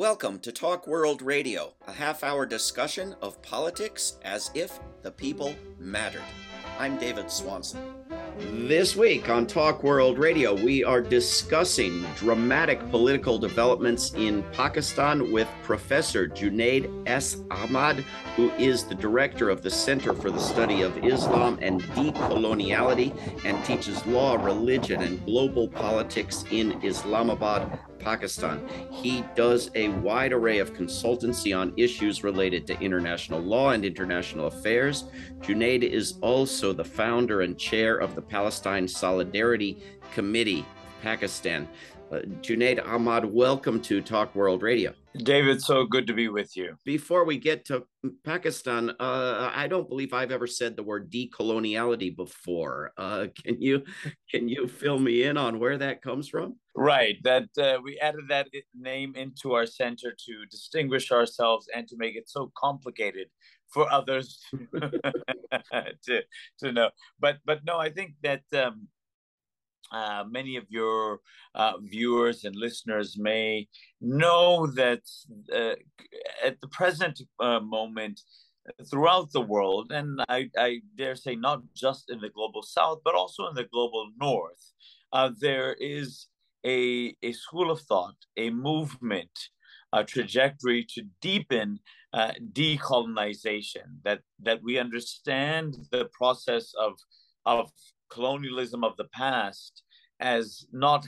Welcome to Talk World Radio, a half hour discussion of politics as if the people mattered. I'm David Swanson. This week on Talk World Radio, we are discussing dramatic political developments in Pakistan with Professor Junaid S. Ahmad, who is the director of the Center for the Study of Islam and Decoloniality and teaches law, religion, and global politics in Islamabad, Pakistan. He does a wide array of consultancy on issues related to international law and international affairs. Junaid is also the founder and chair of the Palestine Solidarity Committee, Pakistan. Uh, Junaid Ahmad, welcome to Talk World Radio. David, so good to be with you. Before we get to Pakistan, uh, I don't believe I've ever said the word decoloniality before. Uh, can you can you fill me in on where that comes from? Right, that uh, we added that name into our center to distinguish ourselves and to make it so complicated for others to to know. But but no, I think that. Um, uh, many of your uh, viewers and listeners may know that uh, at the present uh, moment, throughout the world, and I, I, dare say not just in the global south, but also in the global north, uh, there is a, a school of thought, a movement, a trajectory to deepen decolonization, that, that we understand the process of, of colonialism of the past as not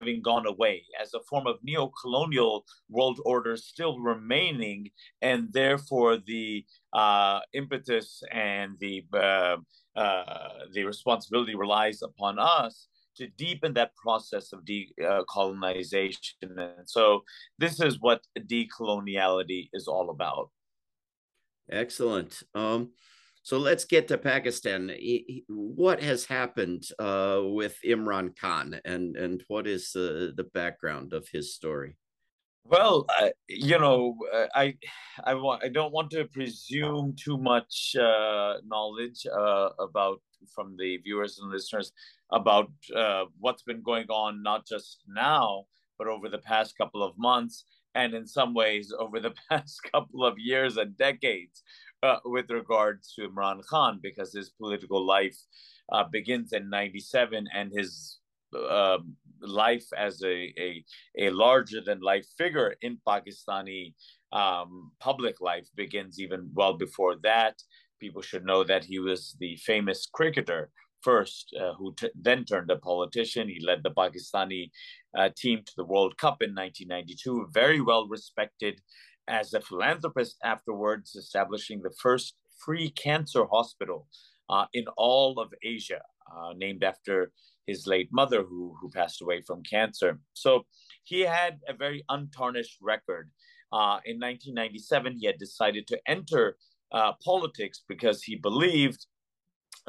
having gone away, as a form of neo-colonial world order still remaining, and therefore the uh, impetus and the uh, uh, the responsibility relies upon us to deepen that process of decolonization. And so, this is what decoloniality is all about. Excellent. Um, so let's get to Pakistan. What has happened uh, with Imran Khan, and and what is the the background of his story? Well, uh, you know, I I want I don't want to presume too much uh, knowledge uh, about from the viewers and listeners about uh, what's been going on, not just now, but over the past couple of months, and in some ways over the past couple of years and decades uh, with regards to Imran Khan because his political life uh, begins in 97 and his uh, life as a, a, a larger than life figure in Pakistani um, public life begins even well before that. People should know that he was the famous cricketer first, uh, who t- then turned a politician. He led the Pakistani uh, team to the World Cup in 1992, very well respected as a philanthropist afterwards, establishing the first free cancer hospital uh, in all of Asia, uh, named after his late mother, who, who passed away from cancer. So he had a very untarnished record. Uh, in 1997, he had decided to enter uh, politics because he believed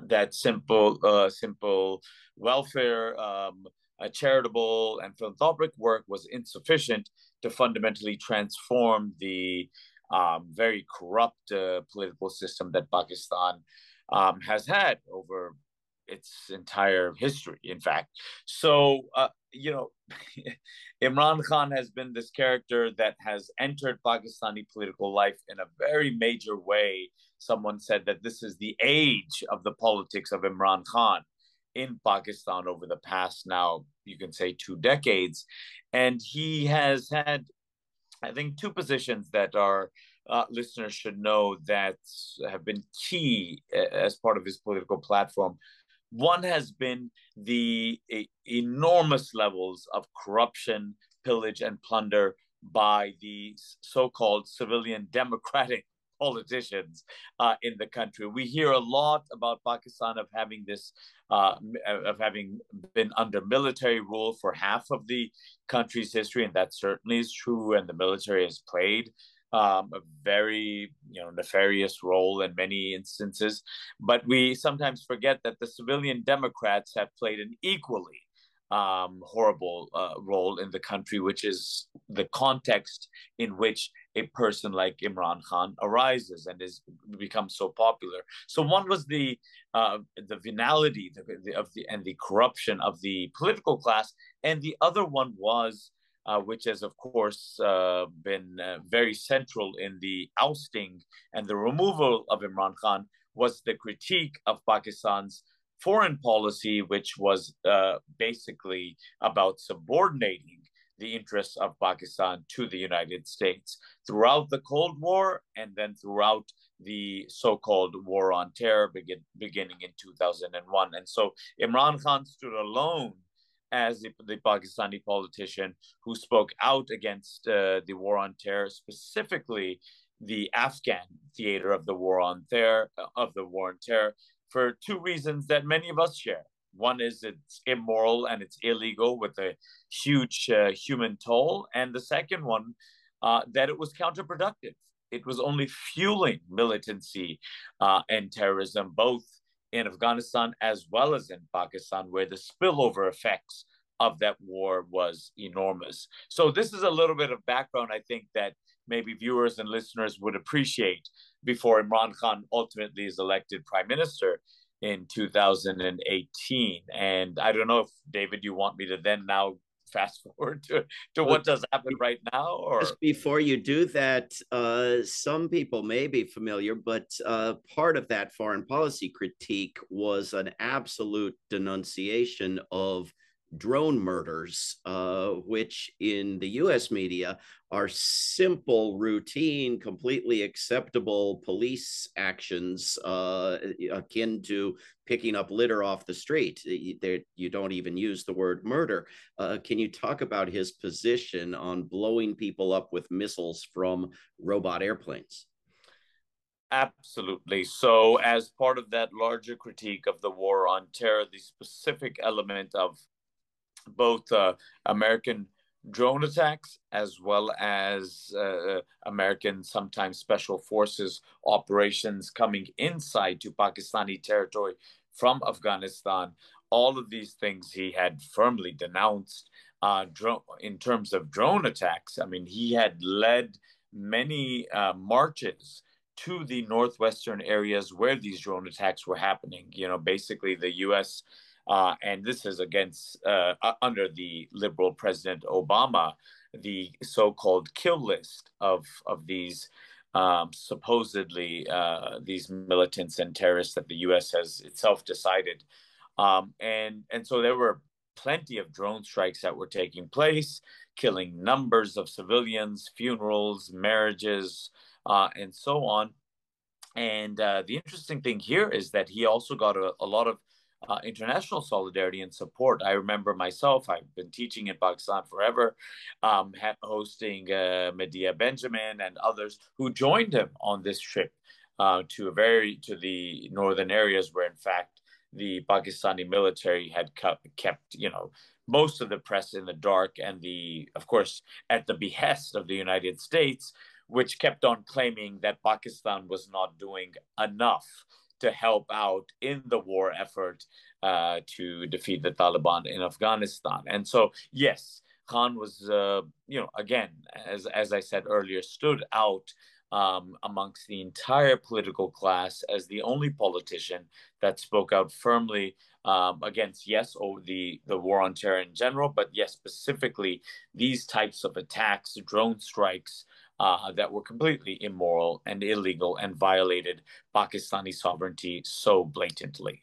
that simple, uh, simple welfare, um, charitable, and philanthropic work was insufficient to fundamentally transform the um, very corrupt uh, political system that Pakistan um, has had over its entire history, in fact. So, uh, you know, Imran Khan has been this character that has entered Pakistani political life in a very major way. Someone said that this is the age of the politics of Imran Khan in Pakistan over the past now, you can say, two decades. And he has had, I think, two positions that our uh, listeners should know that have been key as part of his political platform. One has been the enormous levels of corruption, pillage, and plunder by the so called civilian democratic politicians uh, in the country. We hear a lot about Pakistan of having this, uh, of having been under military rule for half of the country's history, and that certainly is true. And the military has played um, a very, you know, nefarious role in many instances. But we sometimes forget that the civilian Democrats have played an equally um, horrible uh, role in the country, which is the context in which a person like Imran Khan arises and is becomes so popular. So one was the uh, the venality of the and the corruption of the political class, and the other one was uh, which has, of course, uh, been uh, very central in the ousting and the removal of Imran Khan, was the critique of Pakistan's foreign policy, which was uh, basically about subordinating the interests of Pakistan to the United States throughout the Cold War and then throughout the so-called war on terror begin, beginning in 2001 and so imran khan stood alone as the, the pakistani politician who spoke out against uh, the war on terror specifically the afghan theater of the war on terror of the war on terror for two reasons that many of us share. One is it's immoral and it's illegal with a huge uh, human toll. And the second one uh, that it was counterproductive. It was only fueling militancy uh, and terrorism, both in Afghanistan as well as in Pakistan, where the spillover effects of that war was enormous. So, this is a little bit of background, I think, that maybe viewers and listeners would appreciate before Imran Khan ultimately is elected prime minister in 2018. And I don't know if, David, you want me to then now fast forward to, to what does happen right now or just before you do that uh, some people may be familiar but uh, part of that foreign policy critique was an absolute denunciation of drone murders, uh, which in the US media are simple, routine, completely acceptable police actions uh, akin to picking up litter off the street. you don't even use the word murder. Uh, can you talk about his position on blowing people up with missiles from robot airplanes? Absolutely. So, as part of that larger critique of the war on terror, the specific element of both uh, American drone attacks as well as uh, American sometimes special forces operations coming inside to Pakistani territory from Afghanistan. All of these things he had firmly denounced. Uh, in terms of drone attacks, I mean, he had led many uh, marches to the northwestern areas where these drone attacks were happening. You know, basically the U.S. Uh, and this is against uh, under the liberal President Obama, the so-called kill list of of these um, supposedly uh, these militants and terrorists that the U.S. has itself decided, um, and and so there were plenty of drone strikes that were taking place, killing numbers of civilians, funerals, marriages, uh, and so on. And uh, the interesting thing here is that he also got a, a lot of uh, international solidarity and support. I remember myself, I've been teaching in Pakistan forever, um, hosting uh, Medea Benjamin and others who joined him on this trip uh, to a very to the northern areas where, in fact, the Pakistani military had kept, kept you know most of the press in the dark and the of course at the behest of the United States which kept on claiming that Pakistan was not doing enough to help out in the war effort uh, to defeat the Taliban in Afghanistan. And so, yes, Khan was, uh, you know, again, as as I said earlier, stood out um, amongst the entire political class as the only politician that spoke out firmly um, against yes, or the the war on terror in general, but yes, specifically these types of attacks, drone strikes uh, that were completely immoral and illegal and violated Pakistani sovereignty so blatantly.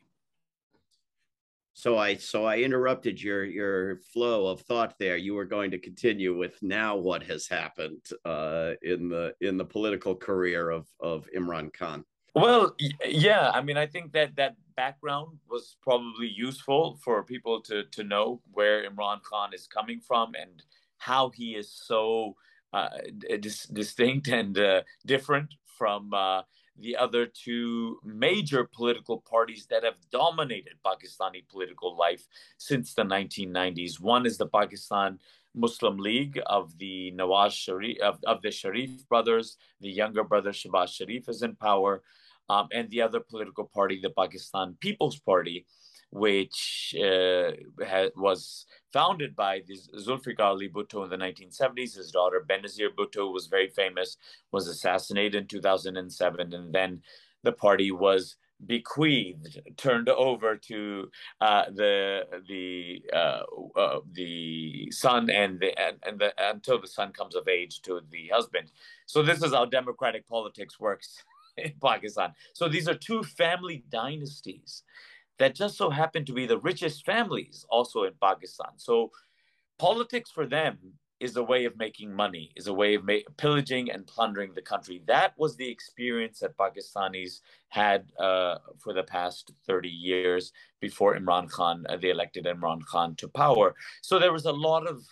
So I so I interrupted your your flow of thought there. You were going to continue with now what has happened uh, in the in the political career of of Imran Khan. Well, yeah, I mean, I think that that background was probably useful for people to to know where Imran Khan is coming from and how he is so dis- distinct and uh, different from uh, the other two major political parties that have dominated Pakistani political life since the 1990s. One is the Pakistan Muslim League of the Nawaz Sharif of, of the Sharif brothers. The younger brother Shehbaz Sharif is in power, um, and the other political party, the Pakistan People's Party, which uh, ha- was founded by this Zulfikar Ali Bhutto in the 1970s. His daughter Benazir Bhutto was very famous, was assassinated in 2007, and then the party was bequeathed, turned over to uh, the the uh, uh, the son and the and, and the until the son comes of age to the husband. So this is how democratic politics works in Pakistan. So these are two family dynasties that just so happen to be the richest families also in Pakistan. So politics for them is a way of making money, is a way of ma- pillaging and plundering the country. That was the experience that Pakistanis had uh, for the past 30 years before Imran Khan, uh, they elected Imran Khan to power. So there was a lot of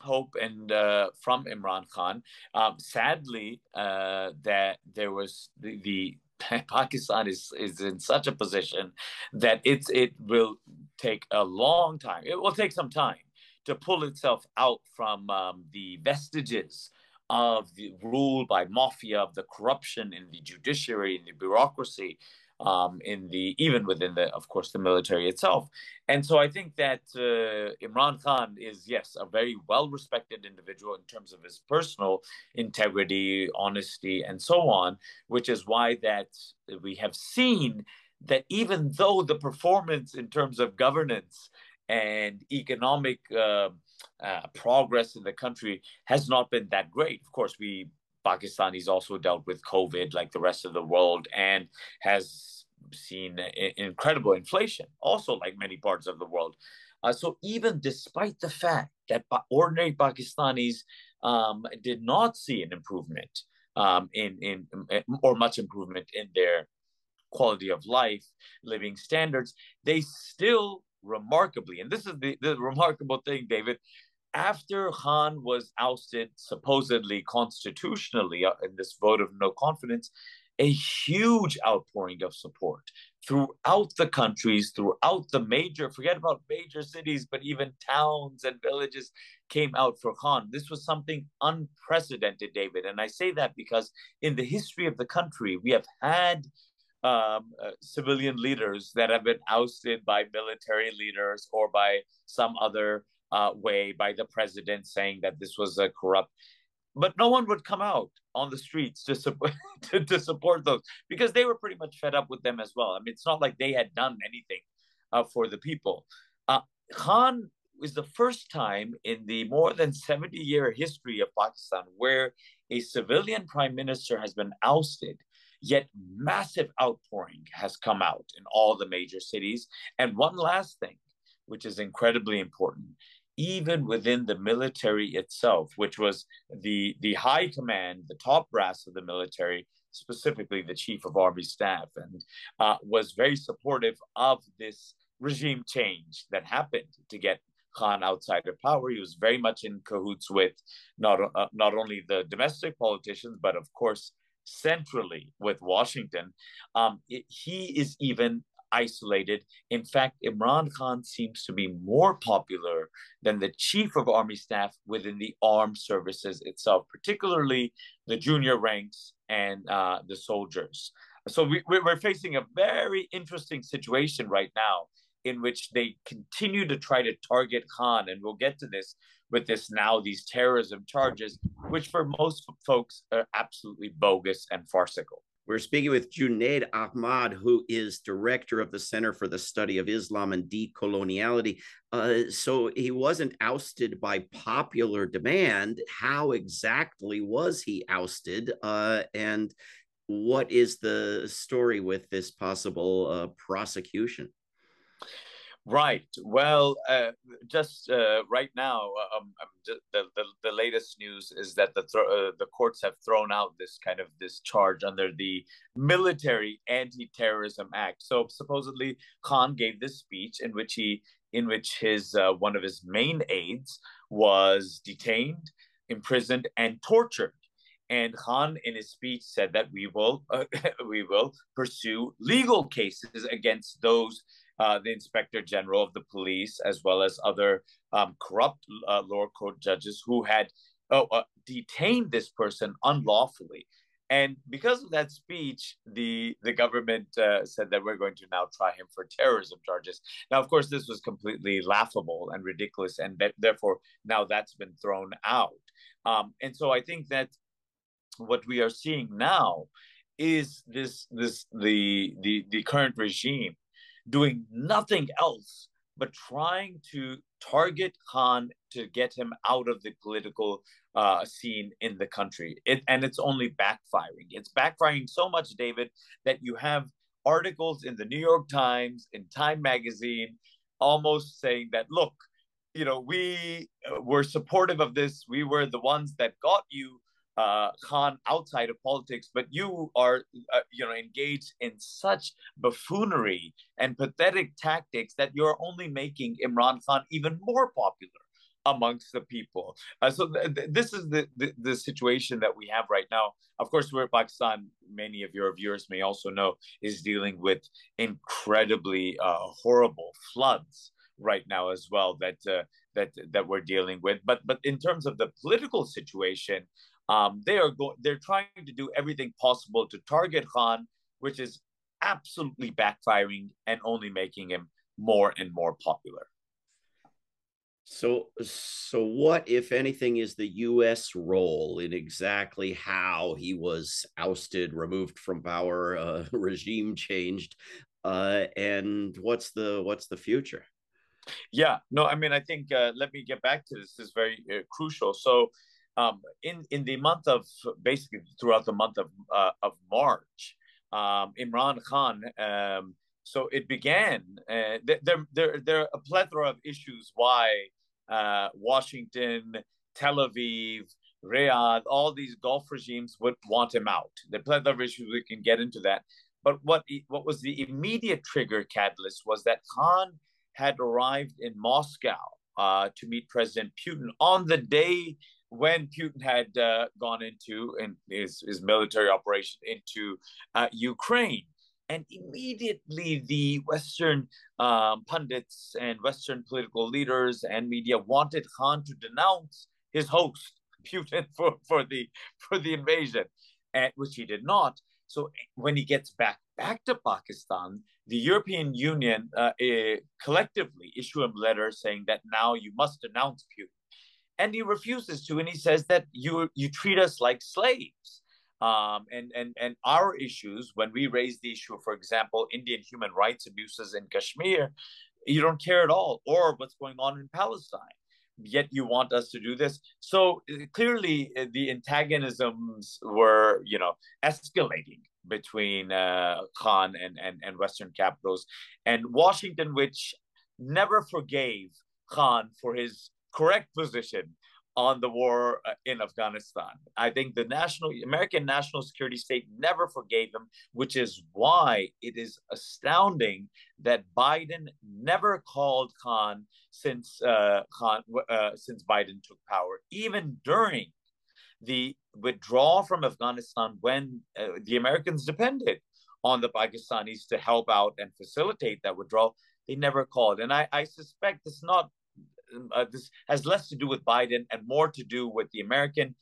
hope and uh, from Imran Khan. Um, sadly, uh, that there was the, the Pakistan is is in such a position that it's it will take a long time. It will take some time to pull itself out from um, the vestiges of the rule by mafia, of the corruption in the judiciary, in the bureaucracy, um, in the even within the, of course, the military itself. And so I think that uh, Imran Khan is yes a very well-respected individual in terms of his personal integrity, honesty, and so on, which is why that we have seen that even though the performance in terms of governance and economic uh, uh, progress in the country has not been that great. Of course, we Pakistanis also dealt with COVID like the rest of the world and has seen incredible inflation, also like many parts of the world. Uh, so even despite the fact that ordinary Pakistanis um, did not see an improvement um, in, in or much improvement in their quality of life, living standards, they still remarkably, and this is the, the remarkable thing, David, after Khan was ousted supposedly constitutionally uh, in this vote of no confidence, a huge outpouring of support throughout the countries, throughout the major, forget about major cities, but even towns and villages came out for Khan. This was something unprecedented, David. And I say that because in the history of the country, we have had um, uh, civilian leaders that have been ousted by military leaders or by some other uh, way by the president saying that this was a corrupt. But no one would come out on the streets to support to, to, support those because they were pretty much fed up with them as well. I mean, it's not like they had done anything uh, for the people. Uh, Khan was the first time in the more than 70 year history of Pakistan where a civilian prime minister has been ousted Yet massive outpouring has come out in all the major cities. And one last thing, which is incredibly important, even within the military itself, which was the, the high command, the top brass of the military, specifically the chief of army staff, and uh, was very supportive of this regime change that happened to get Khan outside of power. He was very much in cahoots with not uh, not only the domestic politicians, but of course centrally with Washington, um, it, he is even isolated. In fact, Imran Khan seems to be more popular than the chief of army staff within the armed services itself, particularly the junior ranks and uh, the soldiers. So we, we're facing a very interesting situation right now in which they continue to try to target Khan, and we'll get to this with this now these terrorism charges, which for most folks are absolutely bogus and farcical. We're speaking with Junaid Ahmad, who is director of the Center for the Study of Islam and Decoloniality. Uh, so he wasn't ousted by popular demand. How exactly was he ousted? Uh, and what is the story with this possible uh, prosecution? Right. Well, uh, just uh, right now, um, um the, the, the latest news is that the uh, the courts have thrown out this kind of this charge under the Military Anti-Terrorism Act. So supposedly, Khan gave this speech in which he in which his uh, one of his main aides was detained, imprisoned, and tortured. And Khan, in his speech, said that we will uh, we will pursue legal cases against those uh, the inspector general of the police, as well as other um, corrupt uh, lower court judges who had oh, uh, detained this person unlawfully. And because of that speech, the the government uh, said that we're going to now try him for terrorism charges. Now, of course, this was completely laughable and ridiculous, and that, therefore now that's been thrown out. Um, and so I think that what we are seeing now is this this the the the current regime doing nothing else but trying to target Khan to get him out of the political uh, scene in the country. It, and it's only backfiring. It's backfiring so much, David, that you have articles in the New York Times, in Time Magazine, almost saying that, look, you know, we were supportive of this. We were the ones that got you uh, Khan outside of politics, but you are, uh, you know, engaged in such buffoonery and pathetic tactics that you're only making Imran Khan even more popular amongst the people. Uh, so th- th- this is the, the, the situation that we have right now. Of course, we're Pakistan. Many of your viewers may also know is dealing with incredibly uh, horrible floods right now as well that uh, that that we're dealing with. But but in terms of the political situation, um, they are go- they're trying to do everything possible to target Khan, which is absolutely backfiring and only making him more and more popular. So, so what, if anything, is the U.S. role in exactly how he was ousted, removed from power, uh, regime changed, uh, and what's the what's the future? Yeah, no, I mean, I think uh, let me get back to this. This is very uh, crucial. So, um, in in the month of basically throughout the month of uh, of March, um, Imran Khan. Um, so it began. Uh, there, there, there are a plethora of issues why uh, Washington, Tel Aviv, Riyadh, all these Gulf regimes would want him out. There The plethora of issues we can get into that. But what what was the immediate trigger catalyst was that Khan had arrived in Moscow uh, to meet President Putin on the day when Putin had uh, gone into in his, his military operation into uh, Ukraine. And immediately the Western um, pundits and Western political leaders and media wanted Khan to denounce his host, Putin, for, for, the, for the invasion, and, which he did not. So when he gets back back to Pakistan, the European Union uh, uh, collectively issue a letter saying that now you must denounce Putin and he refuses to, and he says that you you treat us like slaves. Um, and and and our issues when we raise the issue, for example, Indian human rights abuses in Kashmir, you don't care at all, or what's going on in Palestine. Yet you want us to do this. So uh, clearly, uh, the antagonisms were, you know, escalating between uh, Khan and, and and Western capitals, and Washington, which never forgave Khan for his correct position on the war uh, in Afghanistan. I think the national American national security state never forgave him, which is why it is astounding that Biden never called Khan since uh, Khan uh, since Biden took power, even during the withdrawal from Afghanistan when uh, the Americans depended on the Pakistanis to help out and facilitate that withdrawal. They never called, and I, I suspect it's not uh, this has less to do with Biden and more to do with the American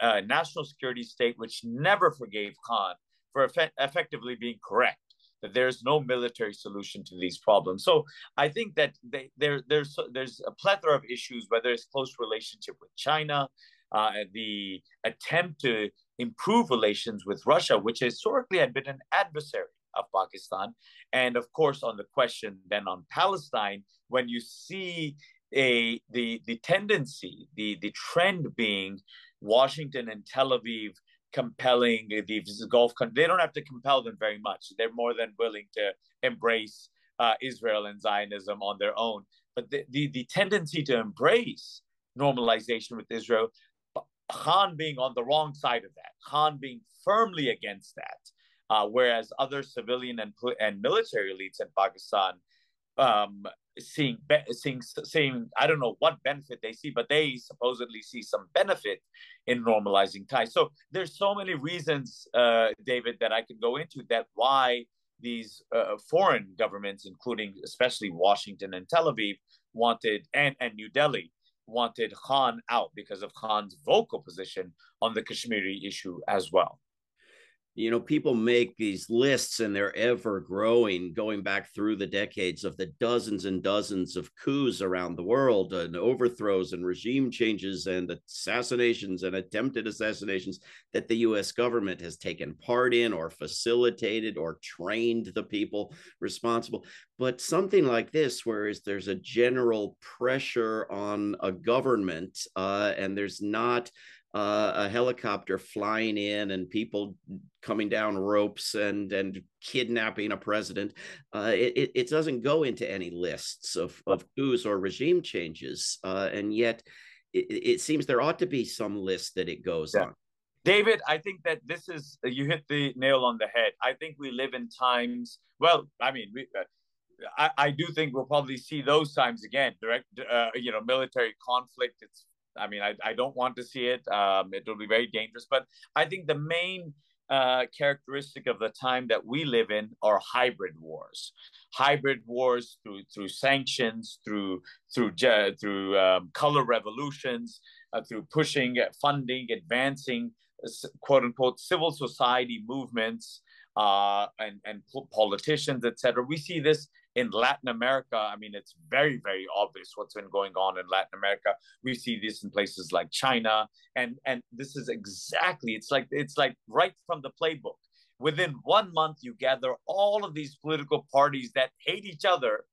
uh, national security state, which never forgave Khan for eff- effectively being correct that there's no military solution to these problems. So I think that they, there there's there's a plethora of issues, whether it's close relationship with China, uh, the attempt to improve relations with Russia, which historically had been an adversary of Pakistan, and of course on the question then on Palestine, when you see a the the tendency, the the trend being Washington and Tel Aviv compelling these Gulf countries. They don't have to compel them very much. They're more than willing to embrace uh, Israel and Zionism on their own. But the, the, the tendency to embrace normalization with Israel, Khan being on the wrong side of that, Khan being firmly against that, uh, whereas other civilian and, and military elites in Pakistan um, seeing seeing seeing I don't know what benefit they see, but they supposedly see some benefit in normalizing ties. So there's so many reasons, uh, David, that I could go into that why these uh, foreign governments, including especially Washington and Tel Aviv, wanted and and New Delhi wanted Khan out because of Khan's vocal position on the Kashmiri issue as well. You know, people make these lists and they're ever growing, going back through the decades of the dozens and dozens of coups around the world and overthrows and regime changes and assassinations and attempted assassinations that the US government has taken part in or facilitated or trained the people responsible. But something like this, whereas there's a general pressure on a government uh, and there's not uh, a helicopter flying in and people coming down ropes and and kidnapping a president. Uh, it, it doesn't go into any lists of, of coups or regime changes, uh, and yet it, it, seems there ought to be some list that it goes yeah. on. David, I think that this is you hit the nail on the head. I think we live in times. Well, I mean, we, uh, I, I do think we'll probably see those times again. Direct, uh, you know, military conflict. It's I mean, I, I don't want to see it. Um, it will be very dangerous. But I think the main uh, characteristic of the time that we live in are hybrid wars. Hybrid wars through through sanctions, through through through um, color revolutions, uh, through pushing funding, advancing quote unquote civil society movements uh, and and politicians, etc. We see this in Latin America, I mean, it's very, very obvious what's been going on in Latin America. We see this in places like China, and and this is exactly it's like it's like right from the playbook. Within one month, you gather all of these political parties that hate each other,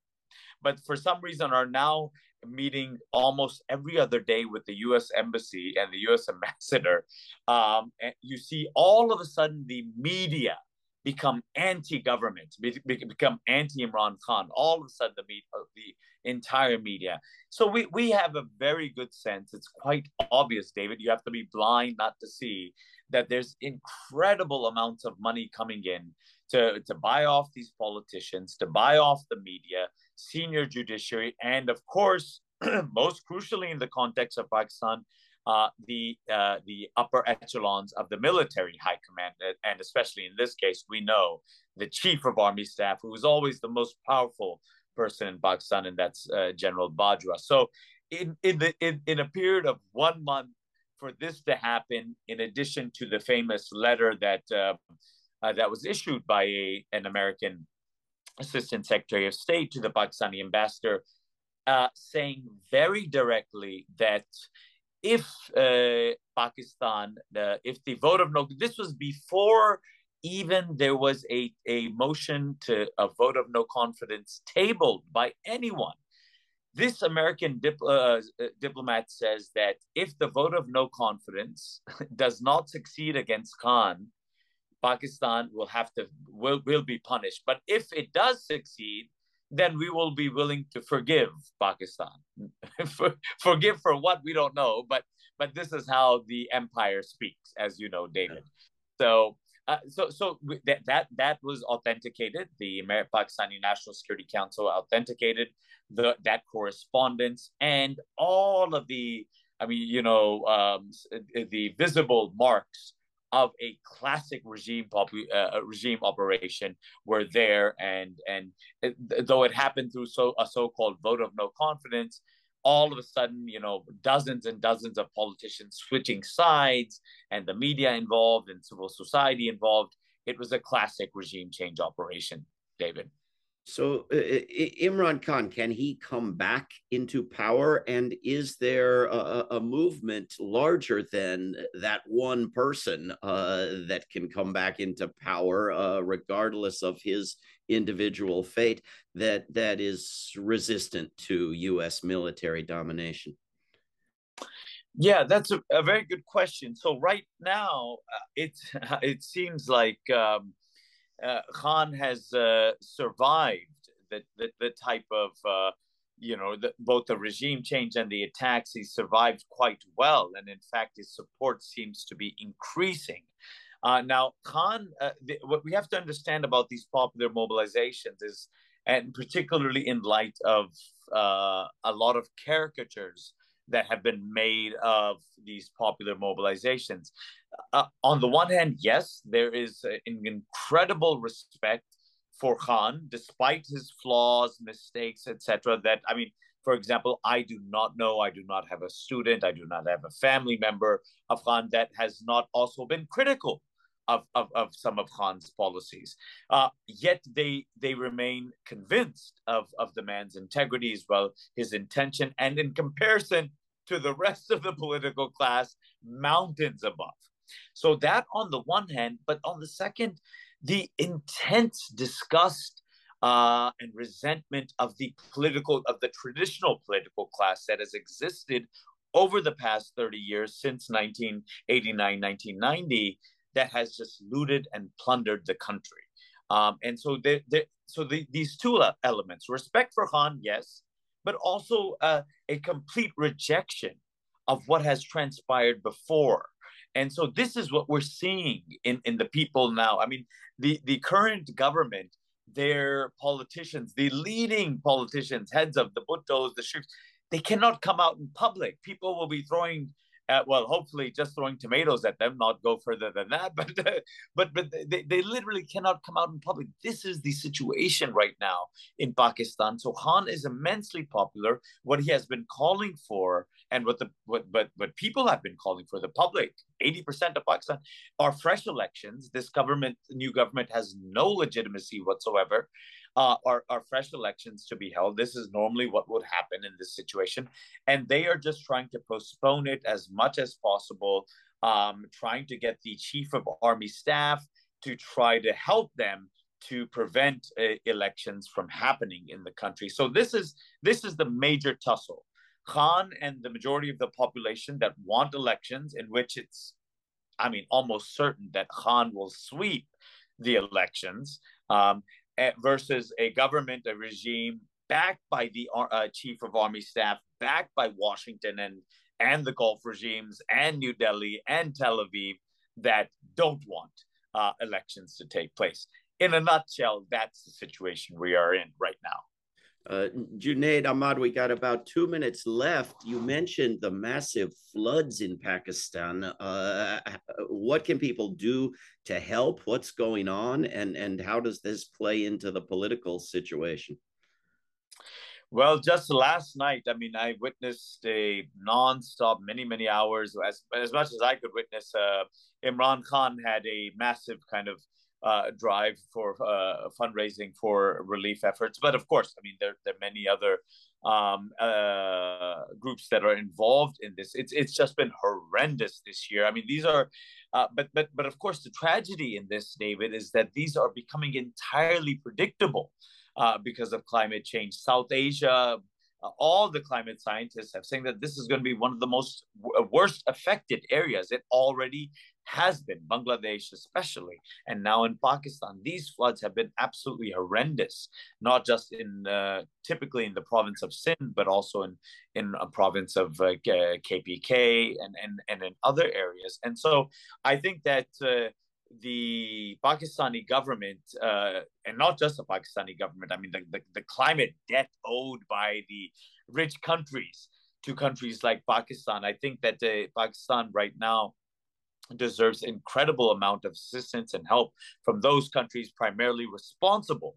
but for some reason are now meeting almost every other day with the U.S. embassy and the U.S. ambassador. Um, and you see all of a sudden the media become anti-government, become anti-Imran Khan. All of a sudden, the, media, uh, the entire media. So we, we have a very good sense. It's quite obvious, David. You have to be blind not to see that there's incredible amounts of money coming in to, to buy off these politicians, to buy off the media, senior judiciary, and of course, most crucially in the context of Pakistan, uh, the uh, the upper echelons of the military high command, and especially in this case, we know the chief of army staff, who is always the most powerful person in Pakistan, and that's uh, General Bajwa. So, in in the in, in a period of one month, for this to happen, in addition to the famous letter that uh, uh, that was issued by a, an American assistant secretary of state to the Pakistani ambassador, uh, saying very directly that if uh, Pakistan, uh, if the vote of no, this was before even there was a, a motion to a vote of no confidence tabled by anyone. This American dip, uh, diplomat says that if the vote of no confidence does not succeed against Khan, Pakistan will have to will will be punished. But if it does succeed, then we will be willing to forgive Pakistan. for, forgive for what we don't know, but but this is how the empire speaks, as you know, David. So. Uh, so, so that that that was authenticated. The Amer- Pakistani National Security Council authenticated the that correspondence and all of the, I mean, you know, um, the visible marks of a classic regime uh, regime operation were there, and and it, though it happened through so a so-called vote of no confidence, all of a sudden, you know, dozens and dozens of politicians switching sides, and the media involved and civil society involved. It was a classic regime change operation, David. So, uh, Imran Khan, can he come back into power? And is there a, a movement larger than that one person uh, that can come back into power, uh, regardless of his individual fate, that that is resistant to U.S. military domination? Yeah, that's a, a very good question. So right now, uh, it it seems like. Um, uh, Khan has uh, survived the, the, the type of uh, you know the, both the regime change and the attacks. He survived quite well, and in fact, his support seems to be increasing. Uh, now, Khan, uh, the, what we have to understand about these popular mobilizations is, and particularly in light of uh, a lot of caricatures that have been made of these popular mobilizations. Uh, on the one hand, yes, there is an incredible respect for Khan, despite his flaws, mistakes, etc. That I mean, for example, I do not know, I do not have a student, I do not have a family member of Khan that has not also been critical of, of, of some of Khan's policies. Uh, yet they they remain convinced of, of the man's integrity as well, his intention, and in comparison to the rest of the political class, mountains above. So that on the one hand, but on the second, the intense disgust uh, and resentment of the political of the traditional political class that has existed over the past 30 years since 1989 1990 that has just looted and plundered the country. Um, and so they, they, so the, these two elements respect for khan yes but also uh, a complete rejection of what has transpired before. And so this is what we're seeing in, in the people now. I mean the, the current government their politicians the leading politicians heads of the bhuttos the sheikhs they cannot come out in public. People will be throwing, uh, well, hopefully just throwing tomatoes at them, not go further than that. But uh, but but they, they literally cannot come out in public. This is the situation right now in Pakistan. So Khan is immensely popular. What he has been calling for, and what the what but what people have been calling for, the public, eighty percent of Pakistan, are fresh elections. This government, new government, has no legitimacy whatsoever uh, are, are fresh elections to be held. This is normally what would happen in this situation. And they are just trying to postpone it as much as possible, um, trying to get the chief of army staff to try to help them to prevent uh, elections from happening in the country. So this is this is the major tussle. Khan and the majority of the population that want elections in which it's I mean almost certain that Khan will sweep the elections. Um, Eh, versus a government, a regime backed by the uh, chief of army staff, backed by Washington and and the Gulf regimes and New Delhi and Tel Aviv that don't want uh, elections to take place. In a nutshell, that's the situation we are in right now. Uh, Junaid Ahmad, we got about two minutes left. You mentioned the massive floods in Pakistan. Uh, what can people do to help? What's going on, and and how does this play into the political situation? Well, just last night, I mean, I witnessed a non-stop, many many hours, as as much as I could witness. Uh, Imran Khan had a massive kind of uh, drive for uh, fundraising for relief efforts. But of course, I mean, there, there are many other um, uh, groups that are involved in this. It's it's just been horrendous this year. I mean, these are, uh, but but but of course, the tragedy in this, David, is that these are becoming entirely predictable uh, because of climate change. South Asia. Uh, all the climate scientists have saying that this is going to be one of the most w- worst affected areas. It already has been, Bangladesh especially, and now in Pakistan. These floods have been absolutely horrendous, not just in uh, typically in the province of Sindh, but also in in a province of uh, KPK and, and and in other areas. And so I think that. Uh, the Pakistani government, uh, and not just the Pakistani government, I mean, the, the, the climate debt owed by the rich countries to countries like Pakistan. I think that uh, Pakistan right now deserves incredible amount of assistance and help from those countries primarily responsible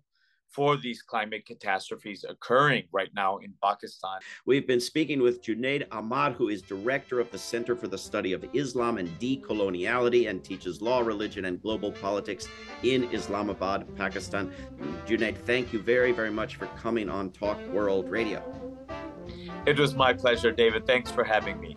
for these climate catastrophes occurring right now in Pakistan. We've been speaking with Junaid Ahmad, who is director of the Center for the Study of Islam and Decoloniality and teaches law, religion, and global politics in Islamabad, Pakistan. Junaid, thank you very, very much for coming on Talk World Radio. It was my pleasure, David. Thanks for having me.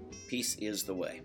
Peace is the way.